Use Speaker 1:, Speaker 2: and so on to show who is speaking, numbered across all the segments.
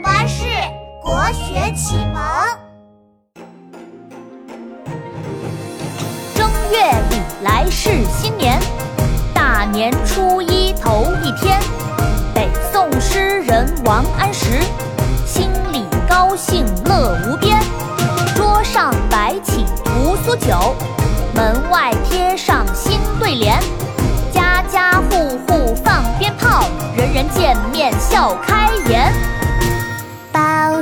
Speaker 1: 巴士国学启蒙。
Speaker 2: 正月里来是新年，大年初一头一天。北宋诗人王安石，心里高兴乐无边。桌上摆起屠苏酒，门外贴上新对联。家家户户放鞭炮，人人见面笑开颜。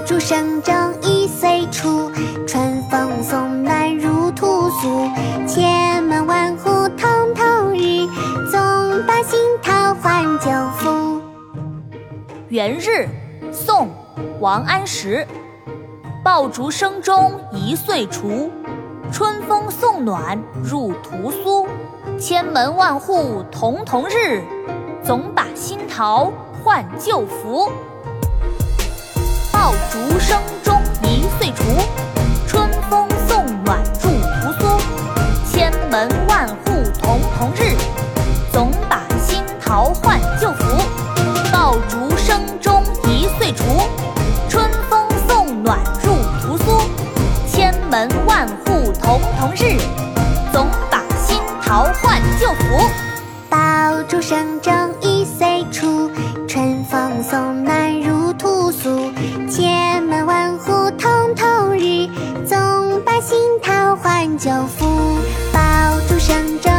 Speaker 3: 爆竹声中一岁除，春风送暖入屠苏。千门万户曈曈日，总把新桃换旧符。
Speaker 2: 元日，宋·王安石。爆竹声中一岁除，春风送暖入屠苏。千门万户曈曈日，总把新桃换旧符。竹声中一岁除，春风送暖入屠苏。千门万户曈曈日，总把新桃换旧符。爆竹声中一岁除，春风送暖入屠苏。千门万户曈曈日，总把新桃换旧符。
Speaker 3: 爆竹声中一岁除，春风送暖换旧服，爆竹声中。